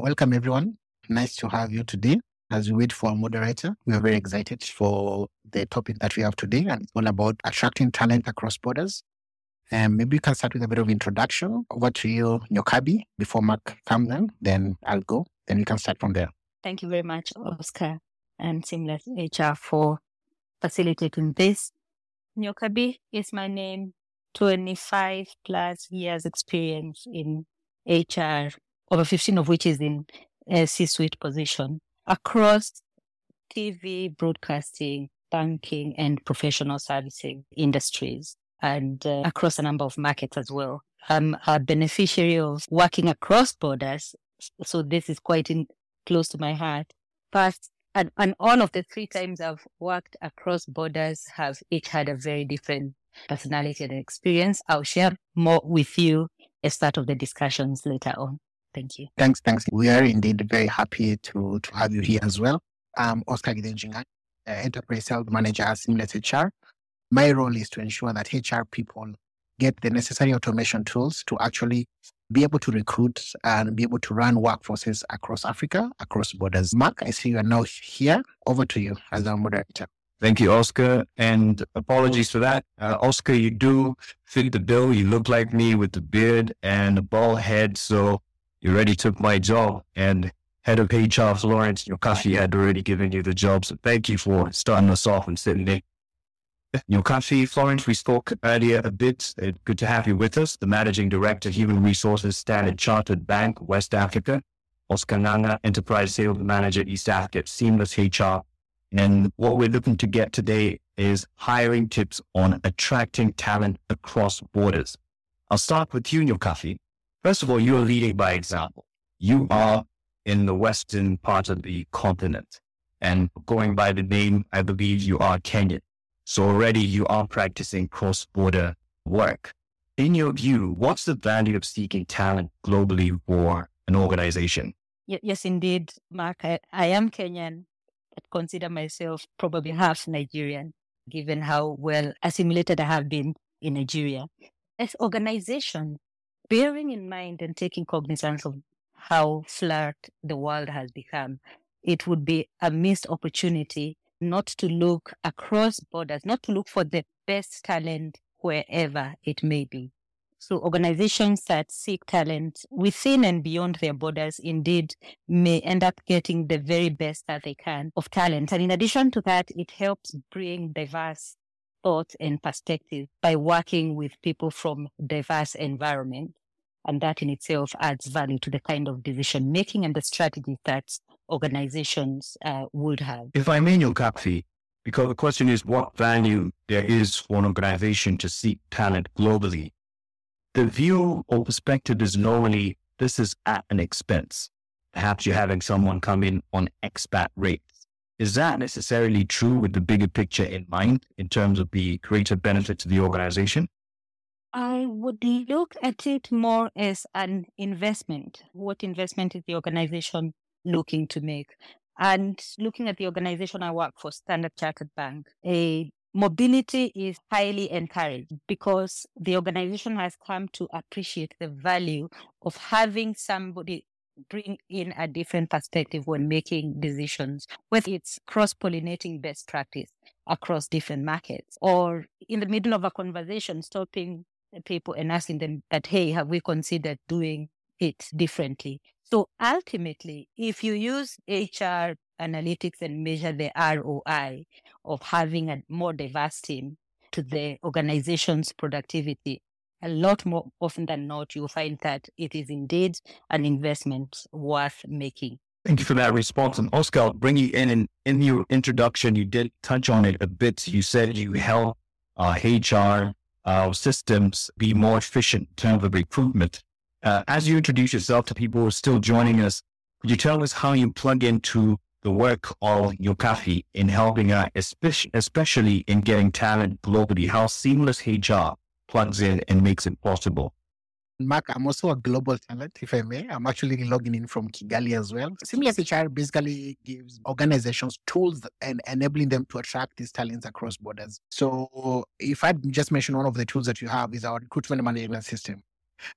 Welcome, everyone. Nice to have you today. As we wait for our moderator, we are very excited for the topic that we have today, and it's all about attracting talent across borders. And maybe you can start with a bit of introduction. Over to you, Nyokabi, before Mark comes in. Then I'll go. Then we can start from there. Thank you very much, Oscar and Seamless HR for facilitating this. Nyokabi is my name. 25 plus years experience in HR, over 15 of which is in a C-suite position across TV, broadcasting, banking, and professional servicing industries, and uh, across a number of markets as well. I'm a beneficiary of working across borders, so this is quite in, close to my heart. But and, and all of the three times I've worked across borders have each had a very different personality and experience. I'll share more with you as part of the discussions later on. Thank you. Thanks, thanks. We are indeed very happy to, to have you here as well. I'm Oscar Gidenjinga, Enterprise Sales Manager at Seamless HR. My role is to ensure that HR people get the necessary automation tools to actually be able to recruit and be able to run workforces across Africa, across borders. Mark, I see you are now here. Over to you as our moderator. Thank you, Oscar. And apologies for that. Uh, Oscar, you do fit the bill. You look like me with the beard and a bald head. So you already took my job. And head of HR, Florence, Nyokabi had already given you the job. So thank you for starting us off and sitting there. Nyokabi, Florence, we spoke earlier a bit. Good to have you with us. The Managing Director, Human Resources, Standard Chartered Bank, West Africa. Oscar Nganga, Enterprise Sales Manager, East Africa, Seamless HR. And what we're looking to get today is hiring tips on attracting talent across borders. I'll start with you, Nyokabi. First of all, you're leading by example. You are in the western part of the continent. And going by the name, I believe you are Kenyan. So already you are practicing cross-border work. In your view, what's the value of seeking talent globally for an organization? Yes, indeed, Mark. I, I am Kenyan, but consider myself probably half Nigerian, given how well assimilated I have been in Nigeria. As organization, bearing in mind and taking cognizance of how flat the world has become, it would be a missed opportunity not to look across borders, not to look for the best talent wherever it may be. So organizations that seek talent within and beyond their borders indeed may end up getting the very best that they can of talent. And in addition to that, it helps bring diverse thoughts and perspectives by working with people from diverse environments. And that in itself adds value to the kind of decision making and the strategy that organizations uh, would have. If I may, Nyokabi, because the question is what value there is for an organization to seek talent globally. The view or perspective is normally this is at an expense. Perhaps you're having someone come in on expat rates. Is that necessarily true with the bigger picture in mind in terms of the greater benefit to the organization? I would look at it more as an investment. What investment is the organization looking to make? And looking at the organization I work for, Standard Chartered Bank, a mobility is highly encouraged because the organization has come to appreciate the value of having somebody bring in a different perspective when making decisions, whether it's cross pollinating best practice across different markets or in the middle of a conversation, stopping people and asking them that, hey, have we considered doing it differently? So ultimately, if you use HR analytics and measure the ROI of having a more diverse team to the organization's productivity, a lot more often than not, you'll find that it is indeed an investment worth making. Thank you for that response. And Oscar, I'll bring you in. And in your introduction, you did touch on it a bit. You said you help uh, HR uh, systems be more efficient in terms of recruitment. Uh, as you introduce yourself to people who are still joining us, could you tell us how you plug into the work of Nyokabi in helping out, especially, especially in getting talent globally, how seamless HR plugs in and makes it possible? Mark, I'm also a global talent, if I may. I'm actually logging in from Kigali as well. Seamless HR basically gives organizations tools and enabling them to attract these talents across borders. So if I just mention one of the tools that you have is our recruitment management system.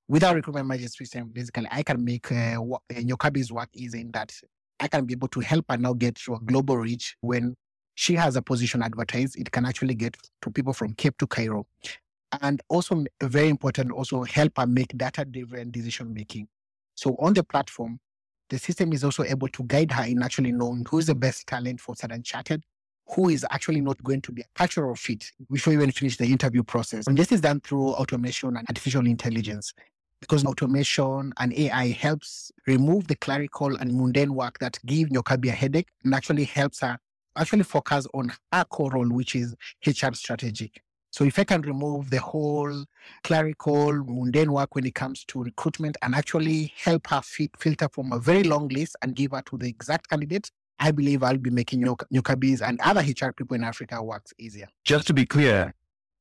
with our recruitment management system, basically, I can make uh, what, uh, Nyokabi's work is in that I can be able to help her now get to a global reach when she has a position advertised. It can actually get to people from Cape to Cairo. And also, very important, also help her make data driven decision making. So on the platform, the system is also able to guide her in actually knowing who is the best talent for Standard Chartered, who is actually not going to be a cultural fit before even finish the interview process. And this is done through automation and artificial intelligence because automation and AI helps remove the clerical and mundane work that give Nyokabi a headache and actually helps her actually focus on her core role, which is HR strategy. So if I can remove the whole clerical, mundane work when it comes to recruitment and actually help her fit, filter from a very long list and give her to the exact candidate, I believe I'll be making Nyokabi's and other HR people in Africa works easier. Just to be clear,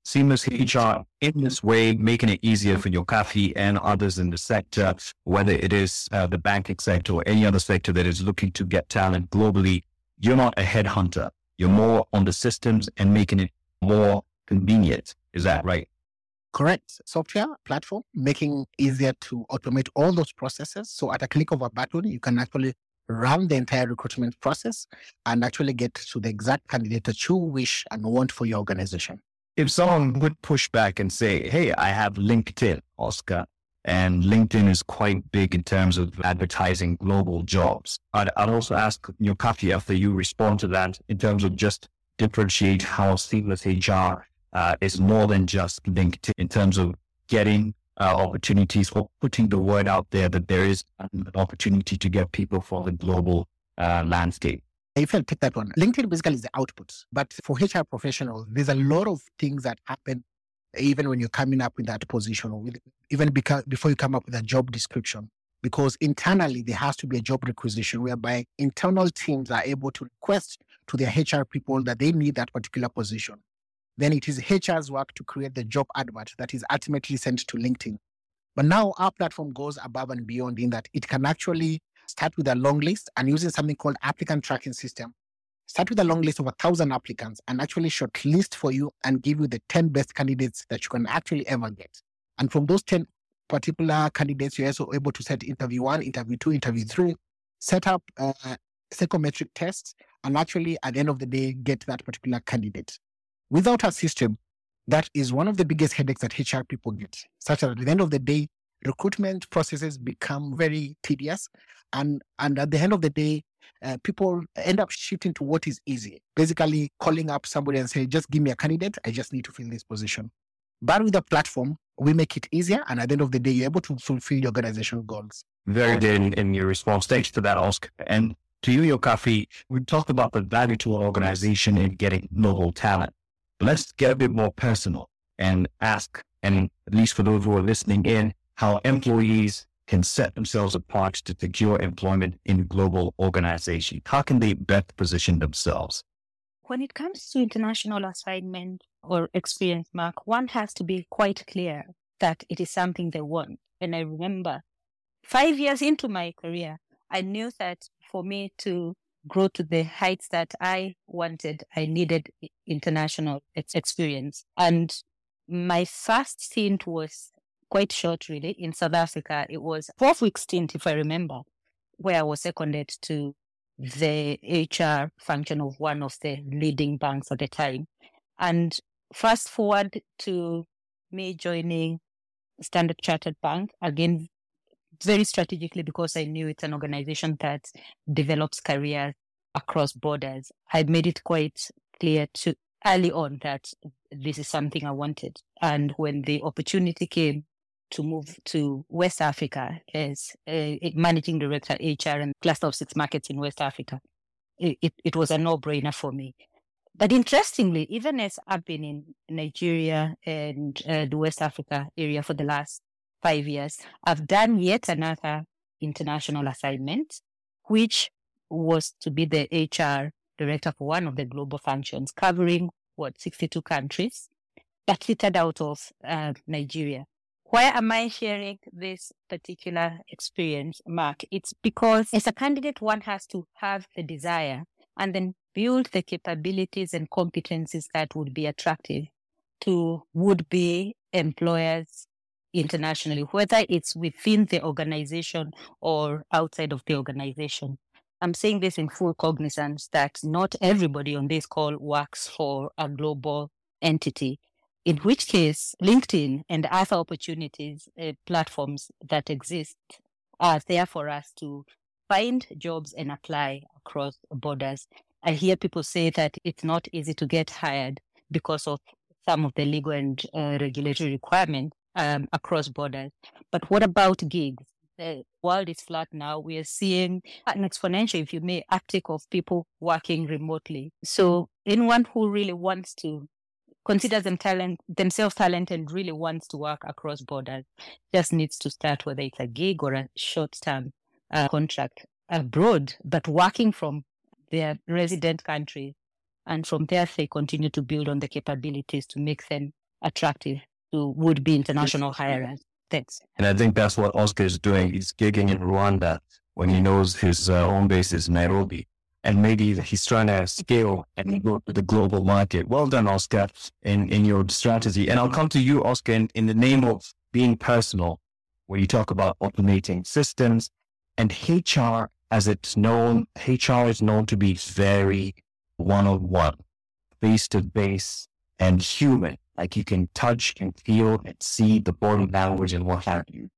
Seamless HR in this way, making it easier for Nyokabi and others in the sector, whether it is uh, the banking sector or any other sector that is looking to get talent globally. You're not a headhunter. You're more on the systems and making it more convenient. Is that right? Correct. Software platform making easier to automate all those processes. So at a click of a button, you can actually run the entire recruitment process and actually get to the exact candidate that you wish and want for your organization. If someone would push back and say, Hey, I have LinkedIn, Oscar, and LinkedIn is quite big in terms of advertising global jobs. I'd, I'd also ask Nyokabi after you respond to that in terms of just differentiate how seamless HR uh, is more than just LinkedIn in terms of getting uh, opportunities or putting the word out there that there is an opportunity to get people for the global uh, landscape. If I take that one, LinkedIn basically is the output. But for HR professionals, there's a lot of things that happen even when you're coming up with that position, or even because, before you come up with a job description. Because internally, there has to be a job requisition whereby internal teams are able to request to their HR people that they need that particular position then it is HR's work to create the job advert that is ultimately sent to LinkedIn. But now our platform goes above and beyond in that it can actually start with a long list and using something called applicant tracking system. Start with a long list of a thousand applicants and actually shortlist for you and give you the 10 best candidates that you can actually ever get. And from those 10 particular candidates, you're also able to set interview one, interview two, interview three, set up uh, psychometric tests, and actually at the end of the day, get that particular candidate. Without a system, that is one of the biggest headaches that HR people get, such that at the end of the day, recruitment processes become very tedious. And, and at the end of the day, uh, people end up shifting to what is easy, basically calling up somebody and say, just give me a candidate. I just need to fill this position. But with a platform, we make it easier. And at the end of the day, you're able to fulfill your organizational goals. Very good in, in your response. Thanks to that, Oscar. And to you, Nyokabi, we talked about the value to an organization in getting novel talent let's get a bit more personal and ask, and at least for those who are listening in, how employees can set themselves apart to secure employment in global organizations. How can they best position themselves? When it comes to international assignment or experience, Mark, one has to be quite clear that it is something they want. And I remember five years into my career, I knew that for me to grow to the heights that I wanted, I needed international experience. And my first stint was quite short, really, in South Africa. It was 12 week stint, if I remember, where I was seconded to the HR function of one of the leading banks at the time. And fast forward to me joining Standard Chartered Bank, again, very strategically because I knew it's an organization that develops careers across borders. I made it quite clear to early on that this is something I wanted. And when the opportunity came to move to West Africa as a managing director HR and cluster of six markets in West Africa, it, it, was a no brainer for me. But interestingly, even as I've been in Nigeria and uh, the West Africa area for the last five years, I've done yet another international assignment, which was to be the HR director for one of the global functions, covering what 62 countries, that fitted out of uh, Nigeria. Why am I sharing this particular experience, Mark? It's because as a candidate, one has to have the desire and then build the capabilities and competencies that would be attractive to would be employers internationally, whether it's within the organization or outside of the organization. I'm saying this in full cognizance that not everybody on this call works for a global entity, in which case LinkedIn and other opportunities, uh, platforms that exist are there for us to find jobs and apply across borders. I hear people say that it's not easy to get hired because of some of the legal and uh, regulatory requirements um, across borders. But what about gigs? The world is flat now. We are seeing an exponential, if you may, uptick of people working remotely. So anyone who really wants to considers them talent, themselves talent and really wants to work across borders just needs to start whether it's a gig or a short-term uh, contract abroad, but working from their resident countries. And from there, they continue to build on the capabilities to make them attractive to would be international hirers. Thanks. And I think that's what Oscar is doing. He's gigging in Rwanda when he knows his uh, home base is Nairobi. And maybe he's trying to scale and go to the global market. Well done, Oscar, in, in your strategy. And I'll come to you, Oscar, in, in the name of being personal, where you talk about automating systems and HR as it's known, HR is known to be very one on one, face to face and human. Like you can touch and feel and see the body language and what have you.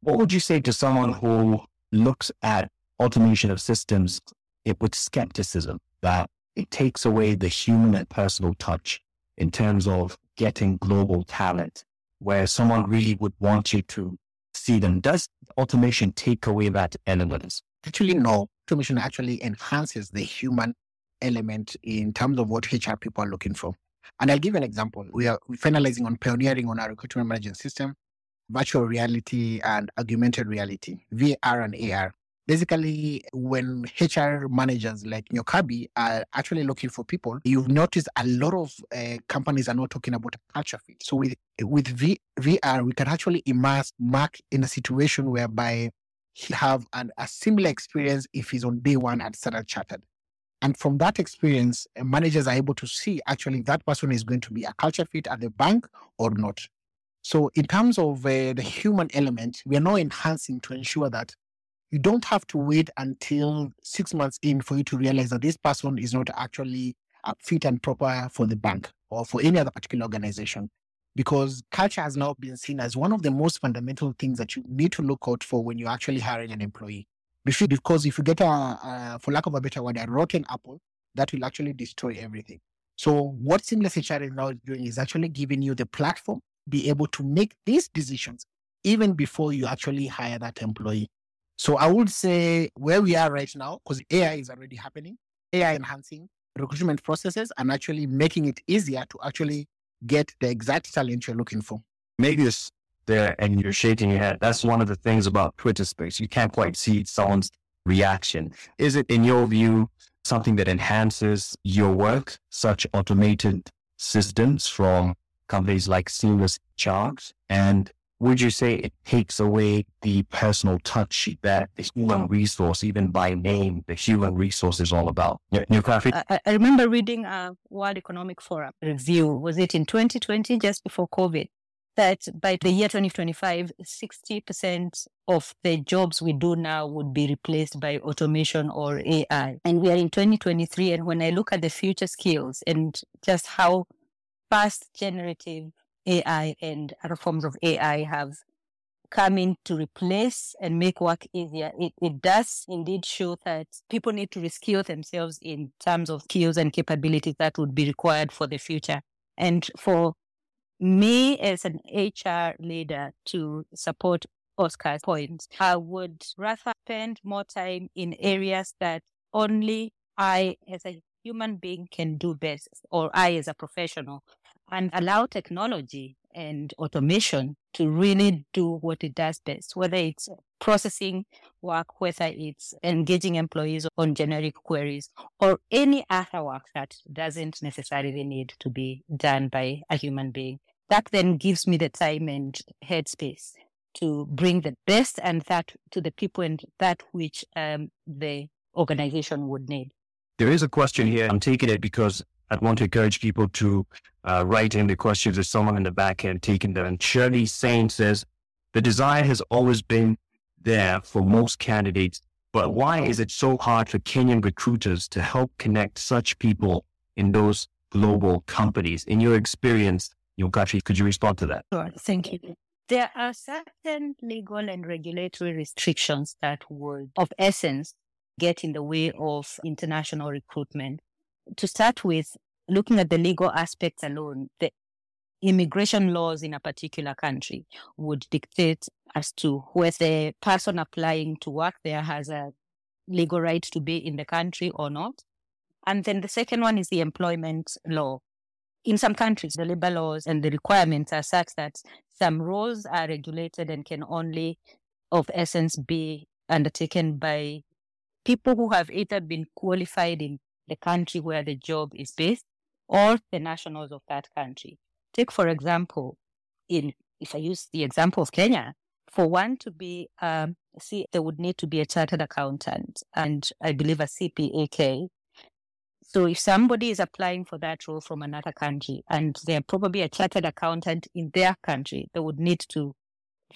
What would you say to someone who looks at automation of systems with skepticism that it takes away the human and personal touch in terms of getting global talent, where someone really would want you to see them? Does automation take away that element? Actually, no. Automation actually enhances the human element in terms of what HR people are looking for. And I'll give an example. We are finalizing on pioneering on our recruitment management system, virtual reality and augmented reality, VR and AR. Basically, when HR managers like Nyokabi are actually looking for people, you've noticed a lot of uh, companies are not talking about culture fit. So with with v, VR, we can actually immerse Mark in a situation whereby he have an, a similar experience if he's on day one at Standard Chartered. And from that experience, uh, managers are able to see actually that person is going to be a culture fit at the bank or not. So, in terms of uh, the human element, we are now enhancing to ensure that you don't have to wait until six months in for you to realize that this person is not actually fit and proper for the bank or for any other particular organization. Because culture has now been seen as one of the most fundamental things that you need to look out for when you're actually hiring an employee. Because if you get a, a, for lack of a better word, a rotten apple, that will actually destroy everything. So what Seamless HR is now doing is actually giving you the platform, be able to make these decisions even before you actually hire that employee. So I would say where we are right now, because AI is already happening, AI enhancing recruitment processes and actually making it easier to actually get the exact talent you're looking for. Maybe it's there and you're shaking your head. That's one of the things about Twitter space. You can't quite see someone's reaction. Is it, in your view, something that enhances your work, such automated systems from companies like Seamless HR? And would you say it takes away the personal touch that the human resource, even by name, the human resource is all about? Nyokabi? I, I remember reading a World Economic Forum review. Was it in 2020, just before COVID? That by the year 2025, 60% of the jobs we do now would be replaced by automation or AI. And we are in 2023. And when I look at the future skills and just how fast generative AI and other forms of AI have come in to replace and make work easier, it, it does indeed show that people need to reskill themselves in terms of skills and capabilities that would be required for the future. And for me as an HR leader to support Oscar's points, I would rather spend more time in areas that only I as a human being can do best, or I as a professional, and allow technology and automation to really do what it does best, whether it's processing work, whether it's engaging employees on generic queries, or any other work that doesn't necessarily need to be done by a human being. That then gives me the time and headspace to bring the best and that to the people and that which um, the organization would need. There is a question here. I'm taking it because I want to encourage people to uh, write in the questions. There's someone in the back end taking them. And Shirley Sain says, the desire has always been there for most candidates. But why is it so hard for Kenyan recruiters to help connect such people in those global companies? In your experience, Nyokabi, could you respond to that? Sure, thank you. There are certain legal and regulatory restrictions that would, of essence, get in the way of international recruitment. To start with, looking at the legal aspects alone, the immigration laws in a particular country would dictate as to whether the person applying to work there has a legal right to be in the country or not. And then the second one is the employment law. In some countries, the labor laws and the requirements are such that some roles are regulated and can only, of essence, be undertaken by people who have either been qualified in the country where the job is based or the nationals of that country. Take, for example, in if I use the example of Kenya, for one to be, um, see, there would need to be a chartered accountant and I believe a CPAK. So if somebody is applying for that role from another country and they're probably a chartered accountant in their country, they would need to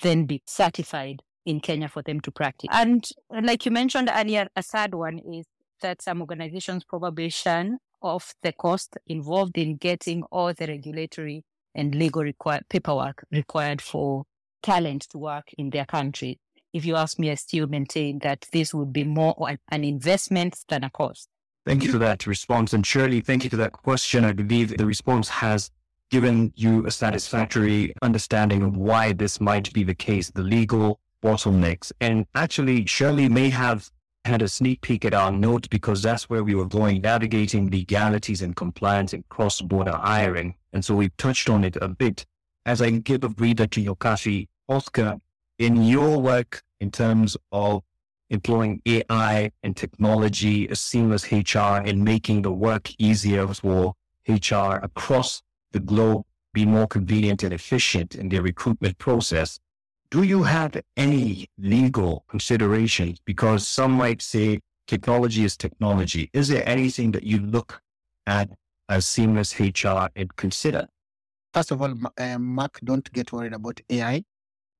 then be certified in Kenya for them to practice. And like you mentioned earlier, a third one is that some organizations probably shun of the cost involved in getting all the regulatory and legal required paperwork required for talent to work in their country. If you ask me, I still maintain that this would be more an investment than a cost. Thank you for that response. And Shirley, thank you for that question. I believe the response has given you a satisfactory understanding of why this might be the case, the legal bottlenecks. And actually, Shirley may have had a sneak peek at our note because that's where we were going, navigating legalities and compliance and cross border hiring. And so we touched on it a bit. As I give a breather to Nyokabi, Oscar, in your work in terms of employing AI and technology, a seamless HR, and making the work easier for HR across the globe be more convenient and efficient in their recruitment process do you have any legal considerations? Because some might say technology is technology. Is there anything that you look at as seamless HR and consider? First of all, uh, Mark, don't get worried about AI.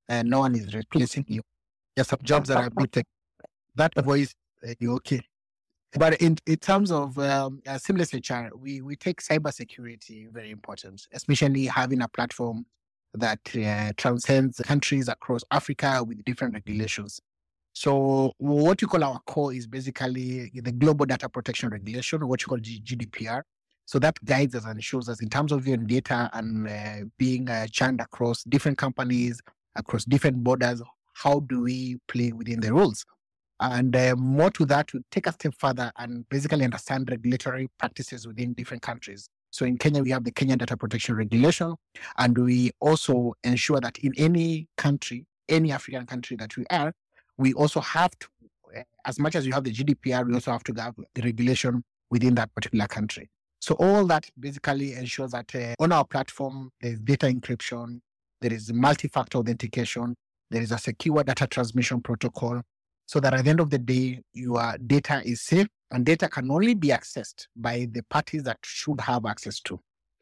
Uh, no one is replacing you. There's some jobs that are good. That voice, uh, okay. But in, in terms of um, uh, seamless HR, we, we take cybersecurity very important, especially having a platform that uh, transcends countries across Africa with different regulations. So what you call our core is basically the Global Data Protection Regulation, what you call GDPR. So that guides us and shows us in terms of your data and uh, being uh, churned across different companies, across different borders, how do we play within the rules? And uh, more to that, to take a step further and basically understand regulatory practices within different countries. So in Kenya, we have the Kenya Data Protection Regulation, and we also ensure that in any country, any African country that we are, we also have to, eh, as much as you have the GDPR, we also have to have the regulation within that particular country. So all that basically ensures that uh, on our platform, there's data encryption, there is multi-factor authentication, there is a secure data transmission protocol, so that at the end of the day, your data is safe and data can only be accessed by the parties that should have access to.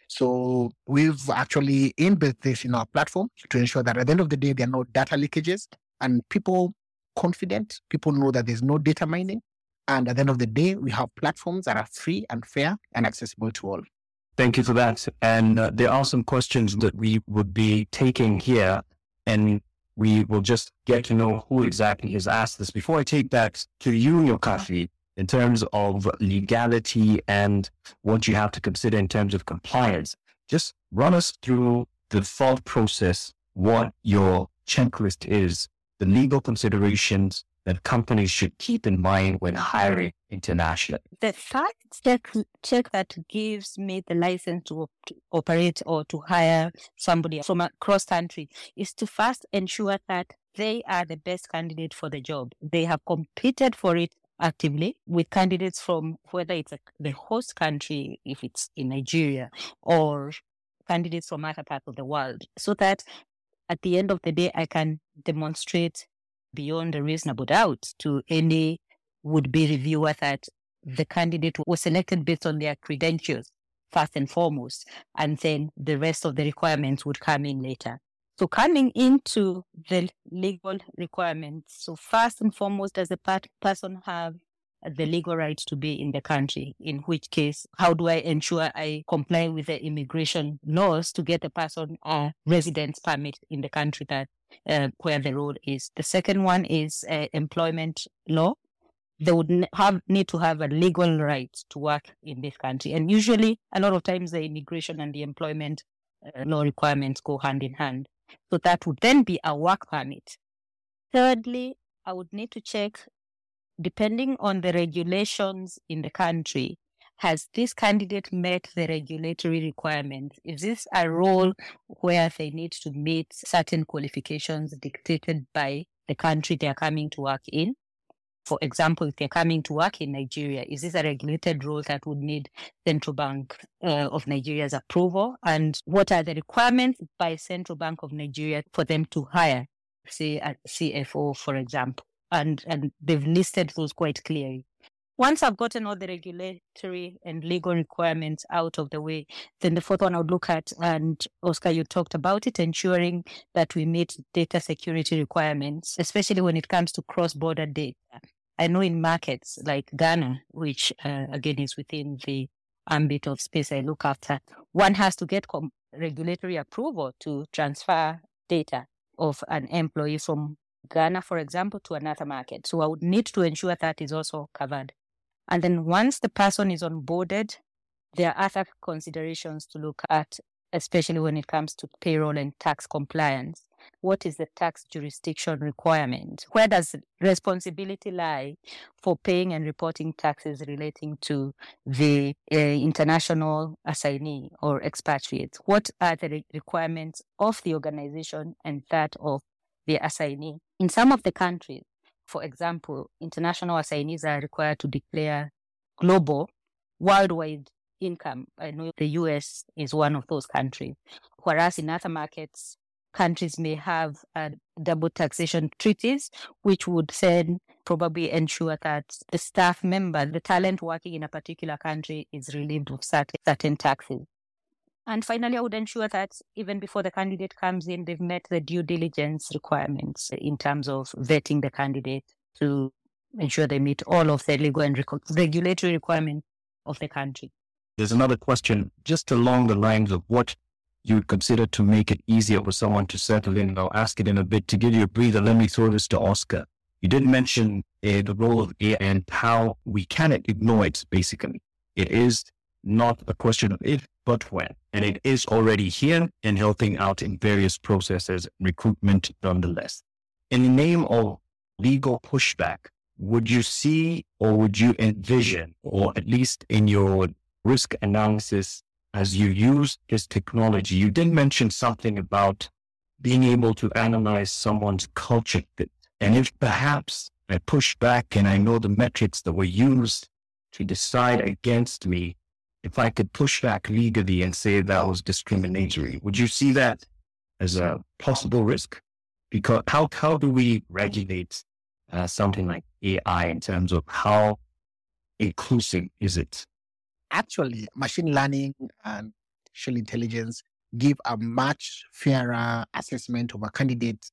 So we've actually inbuilt this in our platform to ensure that at the end of the day, there are no data leakages and people confident, people know that there's no data mining. And at the end of the day, we have platforms that are free and fair and accessible to all. Thank you for that. And uh, there are some questions that we would be taking here. And we will just get to know who exactly has asked this. Before I take that to you, Nyokabi, in terms of legality and what you have to consider in terms of compliance. Just run us through the thought process, what your checklist is, the legal considerations that companies should keep in mind when hiring internationally. The fact check, check that gives me the license to, to operate or to hire somebody from across country is to first ensure that they are the best candidate for the job. They have competed for it actively with candidates from whether it's a, the host country, if it's in Nigeria, or candidates from other parts of the world, so that at the end of the day, I can demonstrate beyond a reasonable doubt to any would be reviewer that the candidate was selected based on their credentials, first and foremost, and then the rest of the requirements would come in later. So coming into the legal requirements. So first and foremost, does the person have the legal right to be in the country? In which case, how do I ensure I comply with the immigration laws to get a person a residence permit in the country that uh, where the role is? The second one is uh, employment law. They would have need to have a legal right to work in this country, and usually, a lot of times, the immigration and the employment uh, law requirements go hand in hand. So that would then be a work permit. Thirdly, I would need to check, depending on the regulations in the country, has this candidate met the regulatory requirements? Is this a role where they need to meet certain qualifications dictated by the country they are coming to work in? For example, if they're coming to work in Nigeria, is this a regulated role that would need Central Bank uh, of Nigeria's approval? And what are the requirements by Central Bank of Nigeria for them to hire, say, a CFO, for example? And, and they've listed those quite clearly. Once I've gotten all the regulatory and legal requirements out of the way, then the fourth one I would look at, and Oscar, you talked about it, ensuring that we meet data security requirements, especially when it comes to cross border data. I know in markets like Ghana, which uh, again is within the ambit of space I look after, one has to get com- regulatory approval to transfer data of an employee from Ghana, for example, to another market. So I would need to ensure that is also covered. And then once the person is onboarded, there are other considerations to look at, especially when it comes to payroll and tax compliance. What is the tax jurisdiction requirement? Where does responsibility lie for paying and reporting taxes relating to the uh, international assignee or expatriate? What are the requirements of the organization and that of the assignee? In some of the countries, for example, international assignees are required to declare global, worldwide income. I know the US is one of those countries. Whereas in other markets, countries may have uh, double taxation treaties, which would then probably ensure that the staff member, the talent working in a particular country, is relieved of certain, certain taxes. And finally, I would ensure that even before the candidate comes in, they've met the due diligence requirements in terms of vetting the candidate to ensure they meet all of the legal and regulatory requirements of the country. There's another question just along the lines of what you would consider to make it easier for someone to settle in. I'll ask it in a bit. To give you a breather, let me throw this to Oscar. You didn't mention uh, the role of AI and how we cannot ignore it, basically. It is not a question of if, but when. And it is already here and helping out in various processes, recruitment nonetheless. In the name of legal pushback, would you see or would you envision, or at least in your risk analysis, as you use this technology, you did mention something about being able to analyze someone's culture fit. And if perhaps I push back and I know the metrics that were used to decide against me, if I could push back legally and say that was discriminatory, would you see that as a possible risk? Because how, how do we regulate uh, something like AI in terms of how inclusive is it? Actually, machine learning and artificial intelligence give a much fairer assessment of a candidate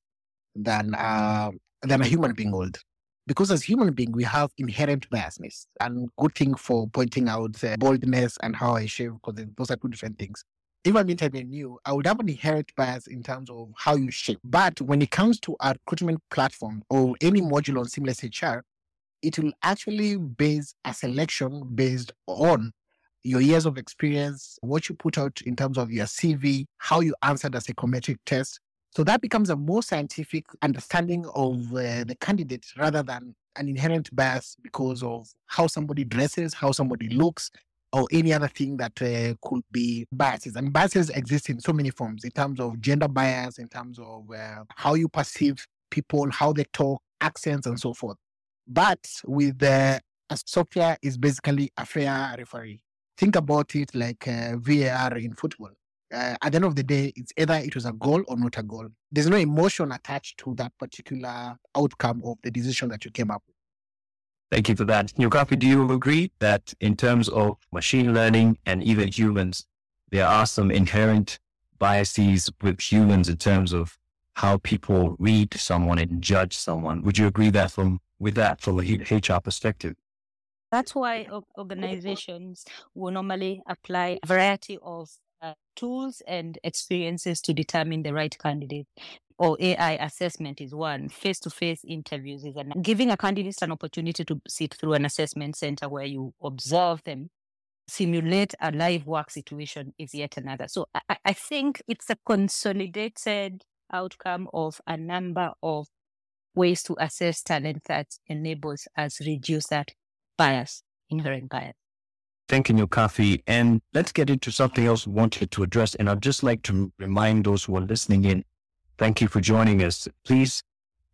than uh, than a human being would because as human being we have inherent biasness and good thing for pointing out the boldness and how I shave because those are two different things. Even if I'm interviewing I would have an inherent bias in terms of how you shape. But when it comes to recruitment platform or any module on Seamless HR, it will actually base a selection based on your years of experience, what you put out in terms of your CV, how you answered a psychometric test, so that becomes a more scientific understanding of uh, the candidate rather than an inherent bias because of how somebody dresses, how somebody looks, or any other thing that uh, could be biases. And biases exist in so many forms in terms of gender bias, in terms of uh, how you perceive people, how they talk, accents, and so forth. But with the uh, software is basically a fair referee. Think about it like uh, VAR in football uh, at the end of the day, it's either it was a goal or not a goal. There's no emotion attached to that particular outcome of the decision that you came up with. Thank you for that. Nyokabi, do you agree that in terms of machine learning and even humans, there are some inherent biases with humans in terms of how people read someone and judge someone. Would you agree that from with that from a HR perspective? That's why organizations will normally apply a variety of tools and experiences to determine the right candidate. Or AI assessment is one. Face to face interviews is another. Giving a candidate an opportunity to sit through an assessment center where you observe them, simulate a live work situation is yet another. So I, I think it's a consolidated outcome of a number of ways to assess talent that enables us reduce that bias, inherent bias. Thank you, Kathy. And let's get into something else we wanted to address. And I'd just like to remind those who are listening in, thank you for joining us. Please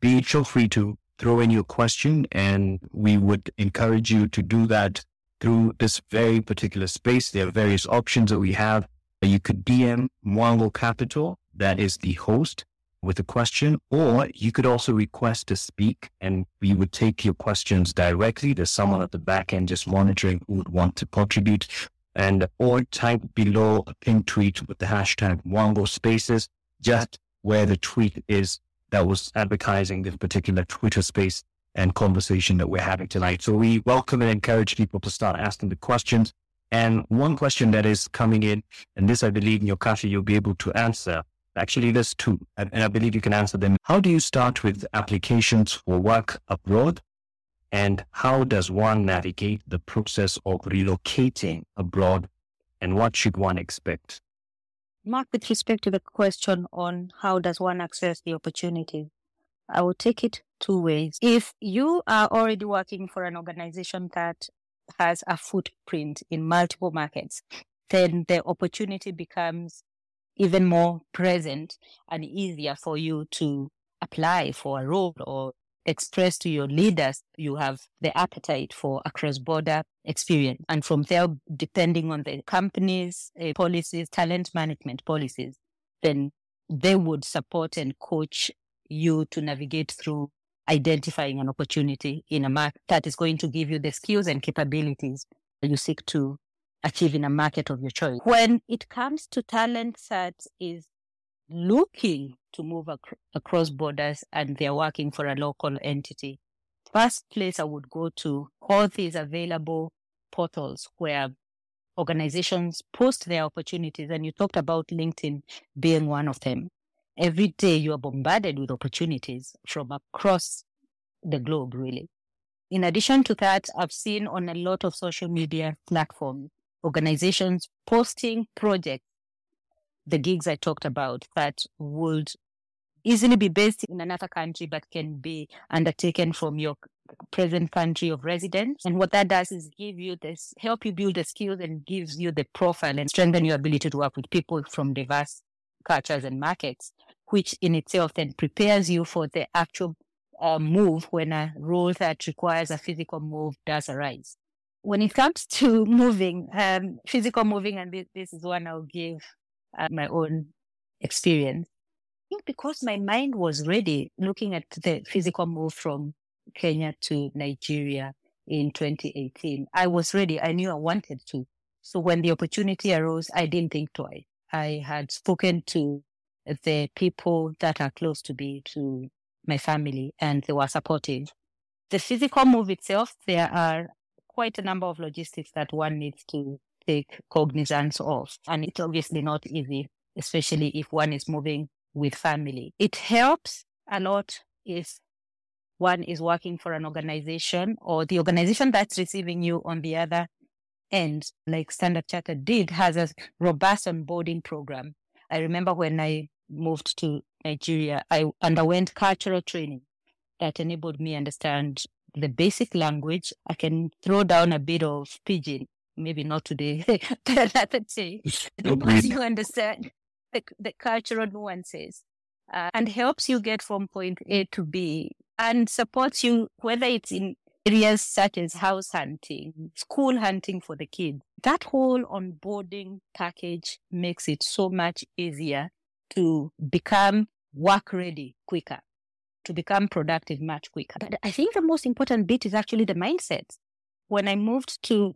be feel free to throw in your question and we would encourage you to do that through this very particular space. There are various options that we have. You could DM Mwango Capital, that is the host, with a question, or you could also request to speak and we would take your questions directly. There's someone at the back end just monitoring who would want to contribute and or type below a pinned tweet with the hashtag Mwango Spaces, just where the tweet is that was advertising this particular Twitter space and conversation that we're having tonight. So we welcome and encourage people to start asking the questions. And one question that is coming in, and this I believe Nyokabi you'll be able to answer, Actually, there's two, and I believe you can answer them. How do you start with applications for work abroad? And how does one navigate the process of relocating abroad? And what should one expect? Mark, with respect to the question on how does one access the opportunity, I will take it two ways. If you are already working for an organization that has a footprint in multiple markets, then the opportunity becomes even more present and easier for you to apply for a role or express to your leaders you have the appetite for a cross-border experience. And from there depending on the company's uh, policies talent management policies then they would support and coach you to navigate through identifying an opportunity in a market that is going to give you the skills and capabilities you seek to achieving a market of your choice. When it comes to talent that is looking to move ac- across borders and they're working for a local entity, first place I would go to all these available portals where organizations post their opportunities. And you talked about LinkedIn being one of them. Every day you are bombarded with opportunities from across the globe, really. In addition to that, I've seen on a lot of social media platforms organizations posting projects, the gigs I talked about that would easily be based in another country but can be undertaken from your present country of residence. And what that does is give you this, help you build the skills and gives you the profile and strengthen your ability to work with people from diverse cultures and markets, which in itself then prepares you for the actual uh, move when a role that requires a physical move does arise when it comes to moving, um, physical moving, and this, this is one I'll give uh, my own experience. I think because my mind was ready looking at the physical move from Kenya to Nigeria in 2018, I was ready. I knew I wanted to. So when the opportunity arose, I didn't think twice. I had spoken to the people that are close to me, to my family, and they were supportive. The physical move itself, there are quite a number of logistics that one needs to take cognizance of. And it's obviously not easy, especially if one is moving with family. It helps a lot if one is working for an organization or the organization that's receiving you on the other end, like Standard Chartered did, has a robust onboarding program. I remember when I moved to Nigeria, I underwent cultural training that enabled me understand the basic language. I can throw down a bit of pidgin, maybe not today, but another day, you understand the, the cultural nuances uh, and helps you get from point A to B and supports you, whether it's in areas such as house hunting, school hunting for the kids. That whole onboarding package makes it so much easier to become work ready quicker to become productive much quicker. But I think the most important bit is actually the mindset. When I moved to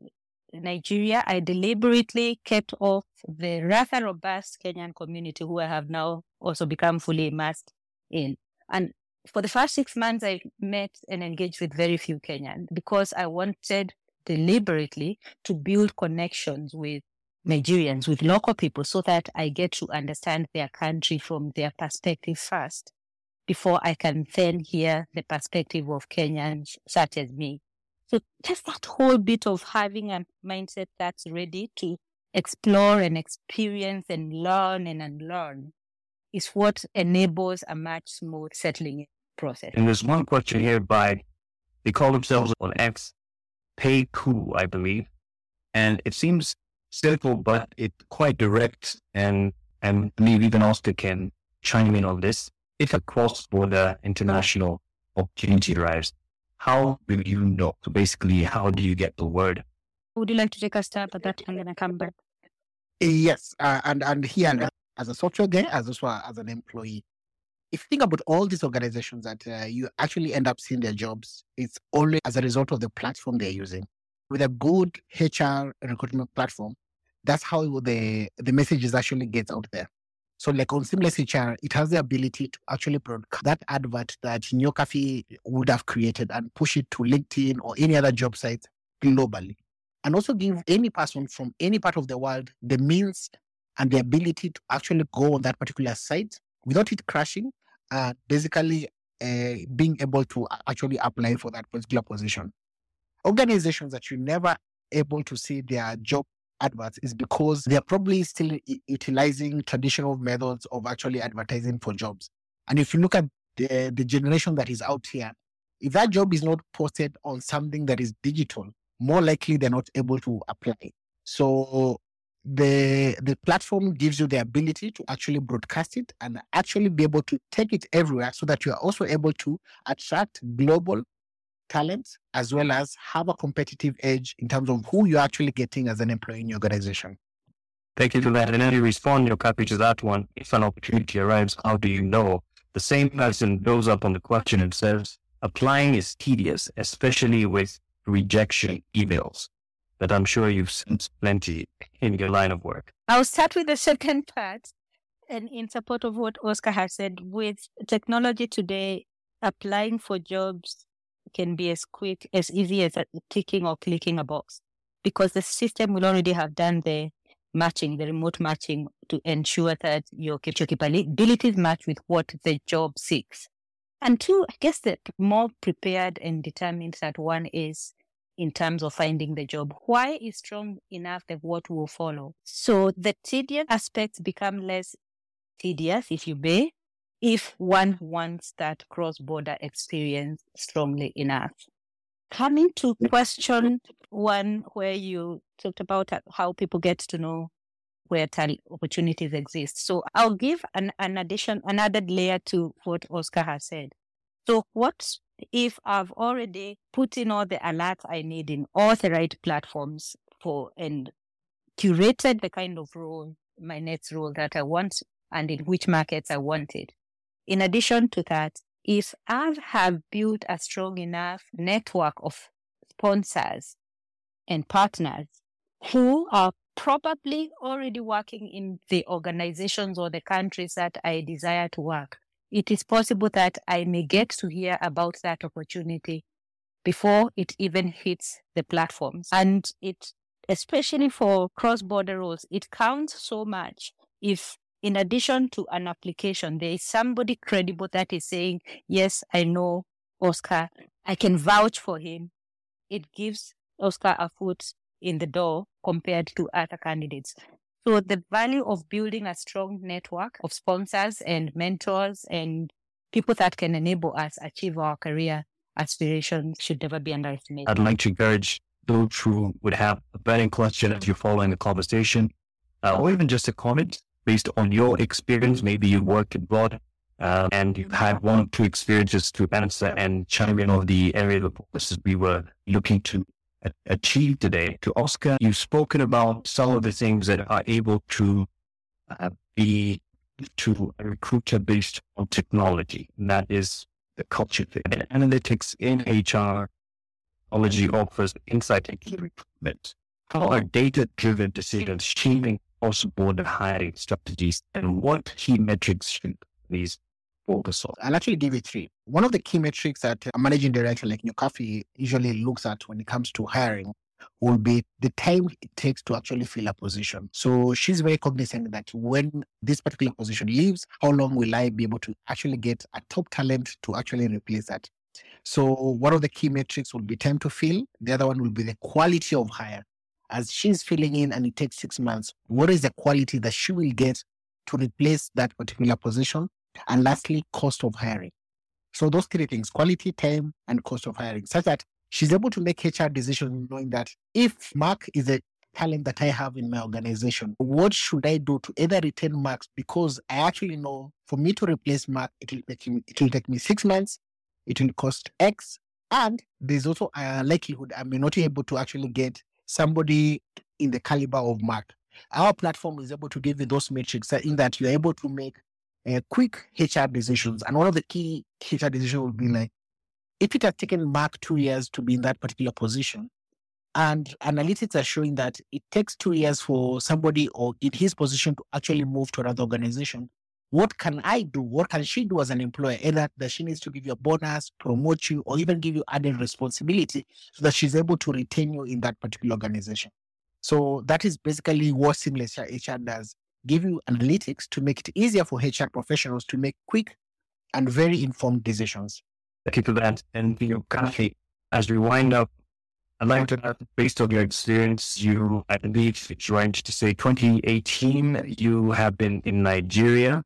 Nigeria, I deliberately kept off the rather robust Kenyan community who I have now also become fully immersed in. And for the first six months, I met and engaged with very few Kenyans because I wanted deliberately to build connections with Nigerians, with local people, so that I get to understand their country from their perspective first before I can then hear the perspective of Kenyans such as me. So just that whole bit of having a mindset that's ready to explore and experience and learn and unlearn is what enables a much smooth settling process. And there's one question here by, they call themselves on X, Pay Cool, I believe. And it seems simple, but it's quite direct. And, and maybe even Oscar can chime in on this. If a cross-border international opportunity arrives, how will you know? So basically, how do you get the word? Would you like to take a stab at that? I'm going to come back. Yes, uh, and and here as a software guy, as well as an employee, if you think about all these organizations that uh, you actually end up seeing their jobs, it's only as a result of the platform they're using. With a good HR recruitment platform, that's how the the messages actually gets out there. So like on Seamless HR, it has the ability to actually broadcast that advert that Nyokabi would have created and push it to LinkedIn or any other job site globally. And also give any person from any part of the world the means and the ability to actually go on that particular site without it crashing and basically uh, being able to actually apply for that particular position. Organizations that you never able to see their job adverts is because they're probably still utilizing traditional methods of actually advertising for jobs. And if you look at the, the generation that is out here, if that job is not posted on something that is digital, more likely they're not able to apply. So the the platform gives you the ability to actually broadcast it and actually be able to take it everywhere so that you are also able to attract global talents as well as have a competitive edge in terms of who you're actually getting as an employee in your organization. Thank you for that. And then you respond your copy to that one. If an opportunity arrives, how do you know? The same person goes up on the question and says, applying is tedious, especially with rejection emails. But I'm sure you've sent plenty in your line of work. I'll start with the second part. And in support of what Oscar has said, with technology today, applying for jobs can be as quick, as easy as ticking or clicking a box because the system will already have done the matching, the remote matching to ensure that your, your capabilities match with what the job seeks. And two, I guess the more prepared and determined that one is in terms of finding the job. Why is strong enough that what will follow? So the tedious aspects become less tedious, if you may, if one wants that cross border experience strongly enough. Coming to question one, where you talked about how people get to know where talent opportunities exist. So I'll give an, an addition, another layer to what Oscar has said. So what if I've already put in all the alerts I need in all the right platforms for and curated the kind of role, my next role that I want and in which markets I want it. In addition to that, if I have built a strong enough network of sponsors and partners who are probably already working in the organizations or the countries that I desire to work, it is possible that I may get to hear about that opportunity before it even hits the platforms. And it, especially for cross border roles, it counts so much if in addition to an application, there is somebody credible that is saying, yes, I know Oscar. I can vouch for him. It gives Oscar a foot in the door compared to other candidates. So the value of building a strong network of sponsors and mentors and people that can enable us achieve our career aspirations should never be underestimated. I'd like to encourage those who would have a burning question as you're following the conversation, uh, or even just a comment based on your experience. Maybe you worked abroad uh, and you've had one or two experiences to answer and chime in on the area of focuses we were looking to achieve today. To Oscar, you've spoken about some of the things that are able to uh, be to a recruiter based on technology. And that is the culture fit. And analytics in HR, technology offers insight into recruitment. how are data driven decisions shaping cross border hiring strategies and what key metrics should these focus on? I'll actually give you three. One of the key metrics that a managing director like Nyokabi usually looks at when it comes to hiring will be the time it takes to actually fill a position. So she's very cognizant that when this particular position leaves, how long will I be able to actually get a top talent to actually replace that? So one of the key metrics will be time to fill. The other one will be the quality of hire. As she's filling in and it takes six months, what is the quality that she will get to replace that particular position? And lastly, cost of hiring. So those three things, quality, time, and cost of hiring, such that she's able to make HR decisions knowing that if Mark is a talent that I have in my organization, what should I do to either retain Mark? Because I actually know for me to replace Mark, it will take it will take me six months, it will cost X, and there's also a likelihood I may not be able to actually get somebody in the caliber of Mark. Our platform is able to give you those metrics in that you're able to make uh, quick HR decisions. And one of the key HR decisions would be like, if it has taken Mark two years to be in that particular position, and analytics are showing that it takes two years for somebody or in his position to actually move to another organization, what can I do? What can she do as an employer? Either that she needs to give you a bonus, promote you, or even give you added responsibility so that she's able to retain you in that particular organization. So that is basically what Seamless HR does. Give you analytics to make it easier for HR professionals to make quick and very informed decisions. Thank you for that. And you know, Kafi, as we wind up, I'd like to know, based on your experience, you, I believe right to say 2018, you have been in Nigeria.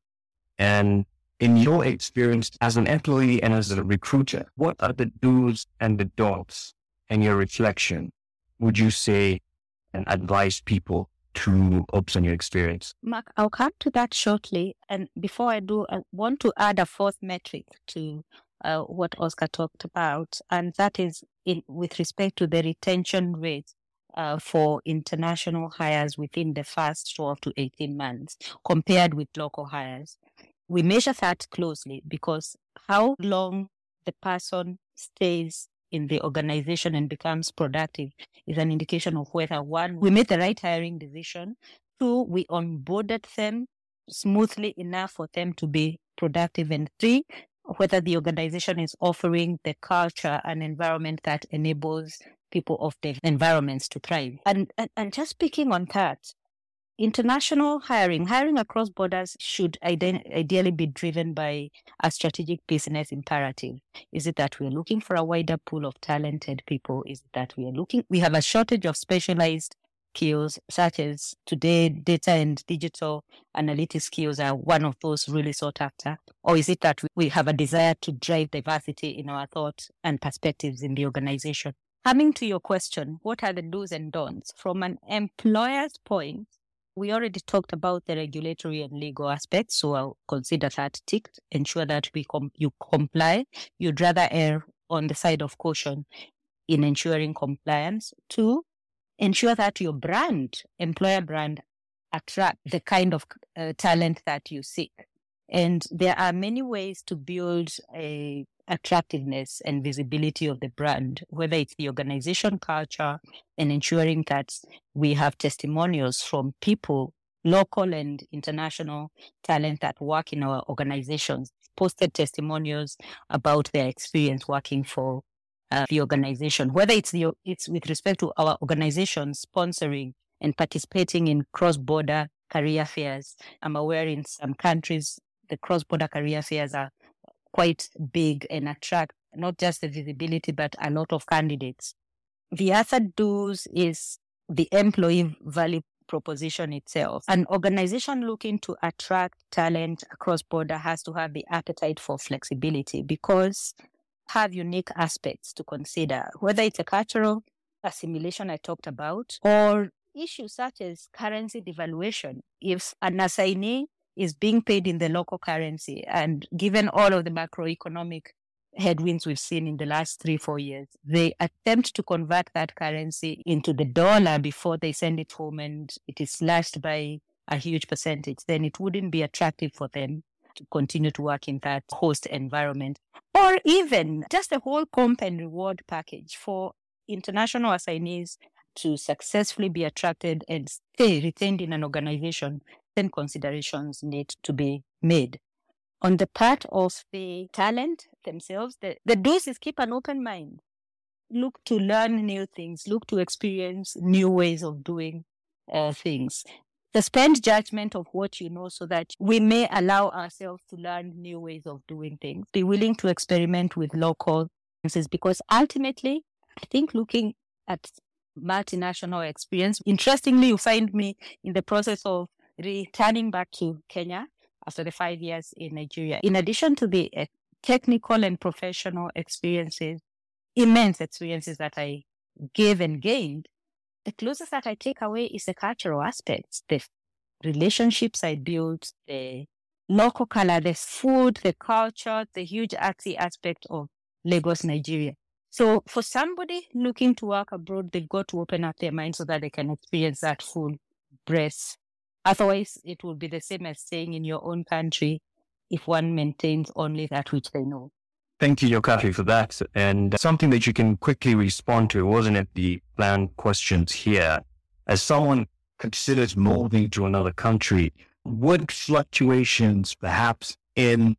And in your experience as an employee and as a recruiter, what are the do's and the don'ts and your reflection would you say and advise people to observe on your experience? Mark, I'll come to that shortly. And before I do, I want to add a fourth metric to uh, what Oscar talked about, and that is in with respect to the retention rate uh, for international hires within the first 12 to 18 months compared with local hires. We measure that closely because how long the person stays in the organization and becomes productive is an indication of whether one, we made the right hiring decision, two, we onboarded them smoothly enough for them to be productive, and three, whether the organization is offering the culture and environment that enables people of the environments to thrive. And, and, and just speaking on that, international hiring, hiring across borders should ide- ideally be driven by a strategic business imperative. Is it that we're looking for a wider pool of talented people? Is it that we are looking, we have a shortage of specialized skills such as today data and digital analytics skills are one of those really sought after? Or is it that we have a desire to drive diversity in our thoughts and perspectives in the organization? Coming to your question, what are the do's and don'ts? From an employer's point, we already talked about the regulatory and legal aspects, so I'll consider that ticked. Ensure that we com- you comply. You'd rather err on the side of caution in ensuring compliance. Two, ensure that your brand, employer brand, attract the kind of uh, talent that you seek. And there are many ways to build a attractiveness and visibility of the brand, whether it's the organization culture and ensuring that we have testimonials from people, local and international talent that work in our organizations, posted testimonials about their experience working for uh, the organization, whether it's the it's with respect to our organization sponsoring and participating in cross-border career fairs. I'm aware in some countries the cross-border career fairs are quite big and attract not just the visibility but a lot of candidates. The other do's is the employee value proposition itself. An organization looking to attract talent across border has to have the appetite for flexibility because have unique aspects to consider, whether it's a cultural assimilation I talked about or issues such as currency devaluation. If an assignee is being paid in the local currency and given all of the macroeconomic headwinds we've seen in the last three, four years, they attempt to convert that currency into the dollar before they send it home and it is slashed by a huge percentage, then it wouldn't be attractive for them to continue to work in that host environment. Or even just a whole comp and reward package for international assignees to successfully be attracted and stay retained in an organization, then considerations need to be made. On the part of the talent themselves, the, the dose is keep an open mind. Look to learn new things, look to experience new ways of doing uh, things. Suspend judgment of what you know so that we may allow ourselves to learn new ways of doing things. Be willing to experiment with local because ultimately, I think looking at multinational experience, interestingly, you find me in the process of returning back to Kenya after the five years in Nigeria. In addition to the uh, technical and professional experiences, immense experiences that I gave and gained, the closest that I take away is the cultural aspects, the relationships I built, the local color, the food, the culture, the huge artsy aspect of Lagos, Nigeria. So for somebody looking to work abroad, they've got to open up their mind so that they can experience that full breadth Otherwise, it will be the same as staying in your own country if one maintains only that which they know. Thank you, Nyokabi, for that. And something that you can quickly respond to, wasn't it the planned questions here? As someone considers moving to another country, would fluctuations perhaps in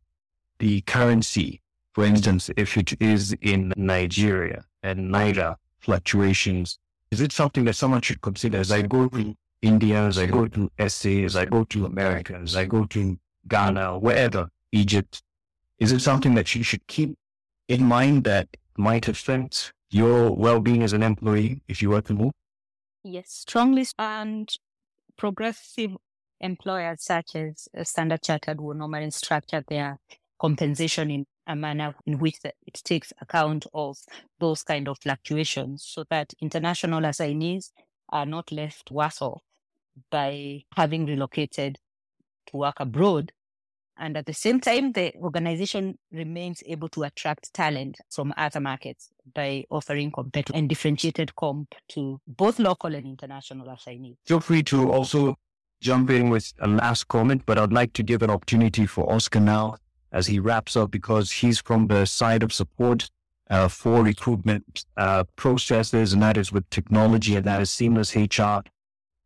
the currency, for instance, if it is in Nigeria and Naira fluctuations, is it something that someone should consider as I go to Indians, I go to essays, I go to Americans, I go to Ghana, wherever, Egypt. Is it something that you should keep in mind that might affect your well-being as an employee if you were to move? Yes, strongly. And progressive employers such as Standard Chartered will normally structure their compensation in a manner in which it takes account of those kind of fluctuations so that international assignees are not left worse off by having relocated to work abroad. And at the same time, the organization remains able to attract talent from other markets by offering competitive and differentiated comp to both local and international assignees. Feel free to also jump in with a last comment, but I'd like to give an opportunity for Oscar now as he wraps up because he's from the side of support uh, for recruitment uh, processes, and that is with technology, and that is seamless HR.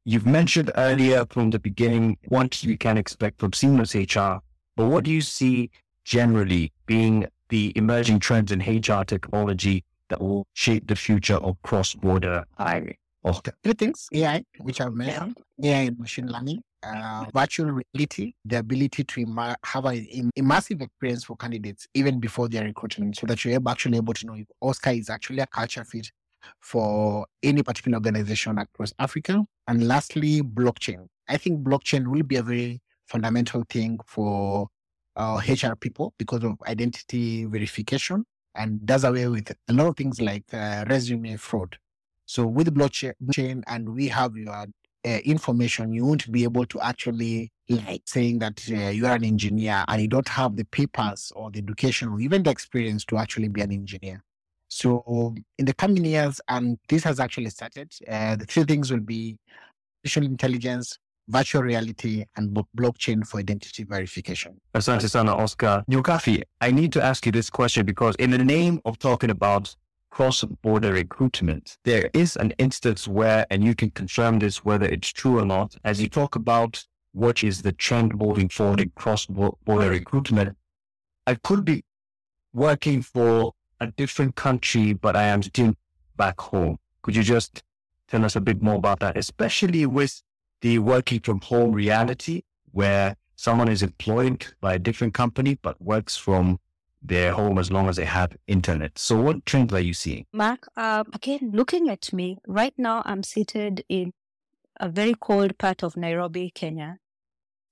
You've mentioned earlier from the beginning what you can expect from seamless HR, but what do you see generally being the emerging trends in HR technology that will shape the future of cross-border hiring? Okay. Three things AI, which I've mentioned, AI and machine learning, uh, virtual reality, the ability to Im- have a immersive experience for candidates even before their recruitment, so that you're actually able to know if Oscar is actually a culture fit for any particular organization across Africa. And lastly, blockchain. I think blockchain will be a very fundamental thing for uh, HR people because of identity verification and does away with a lot of things like uh, resume fraud. So with blockchain and we have your uh, information, you won't be able to actually like saying that uh, you are an engineer and you don't have the papers or the education or even the experience to actually be an engineer. So in the coming years, and this has actually started, uh, the three things will be artificial intelligence, virtual reality, and blockchain for identity verification. Asante sana, Oscar. Nyokabi, I need to ask you this question because in the name of talking about cross-border recruitment, there is an instance where, and you can confirm this whether it's true or not, as you talk about what is the trend moving forward in cross-border recruitment, I could be working for a different country, but I am still back home. Could you just tell us a bit more about that, especially with the working from home reality where someone is employed by a different company but works from their home as long as they have internet. So, what trends are you seeing? Mark, uh, again, looking at me right now, I'm seated in a very cold part of Nairobi, Kenya,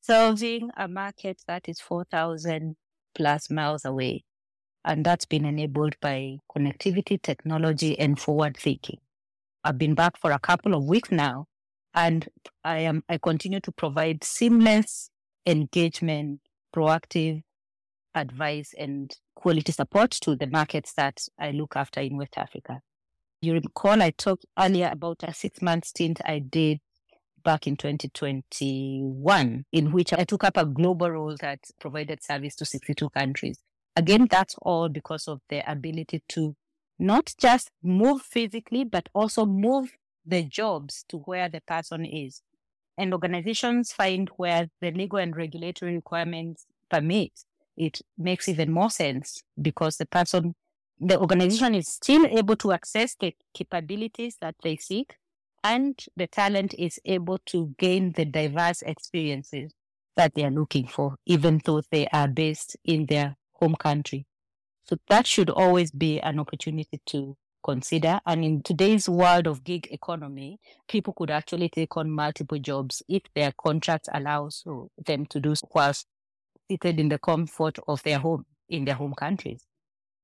serving a market that is 4,000 plus miles away. And that's been enabled by connectivity, technology, and forward thinking. I've been back for a couple of weeks now, and I am I continue to provide seamless engagement, proactive advice, and quality support to the markets that I look after in West Africa. You recall I talked earlier about a six month stint I did back in 2021, in which I took up a global role that provided service to 62 countries. Again, that's all because of the ability to not just move physically, but also move the jobs to where the person is. And organizations find where the legal and regulatory requirements permit, it makes even more sense because the person, the organization is still able to access the capabilities that they seek and the talent is able to gain the diverse experiences that they are looking for, even though they are based in their home country. So that should always be an opportunity to consider. And in today's world of gig economy, people could actually take on multiple jobs if their contract allows them to do so whilst seated in the comfort of their home in their home countries.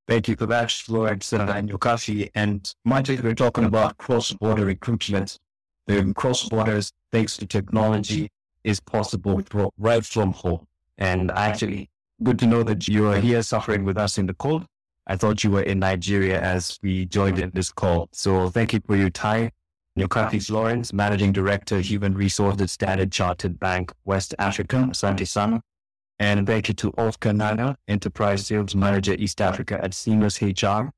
Thank you for that, Florence uh, and Nyokabi. And as we're talking about cross-border recruitment, the cross borders, thanks to technology, is possible right from home. And actually, good to know that you are here suffering with us in the cold. I thought you were in Nigeria as we joined in this call. So thank you for your time. Nyokabi Florence, Managing Director, Human Resources, Standard Chartered Bank, West Africa, Asante Sana. And thank you to Oscar Nganga, Enterprise Sales Manager, East Africa at Seamless HR.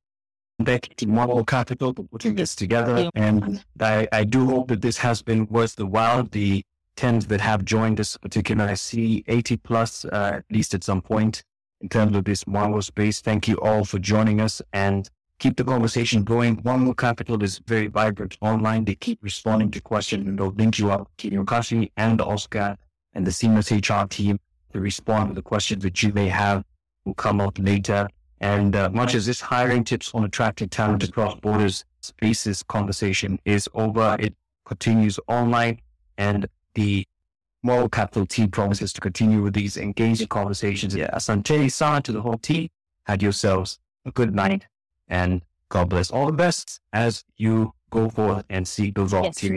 Thank you to Mwango Capital for putting this together. And I, I do hope that this has been worth the while. The 10s that have joined this particular, I see 80 plus, uh, at least at some point in terms of this Mwango space. Thank you all for joining us and keep the conversation going. Mwango Capital is very vibrant online. They keep responding to questions and they'll link you up to Nyokabi and Oscar and the Seamless HR team to respond to the questions that you may have will come up later. And uh, much as this hiring tips on attracting talent across borders spaces conversation is over, it continues online and the Mwango Capital team promises to continue with these engaging conversations. Yeah, Asante San to the whole team, had yourselves a good night and God bless all the best as you go forth and seek those opportunities.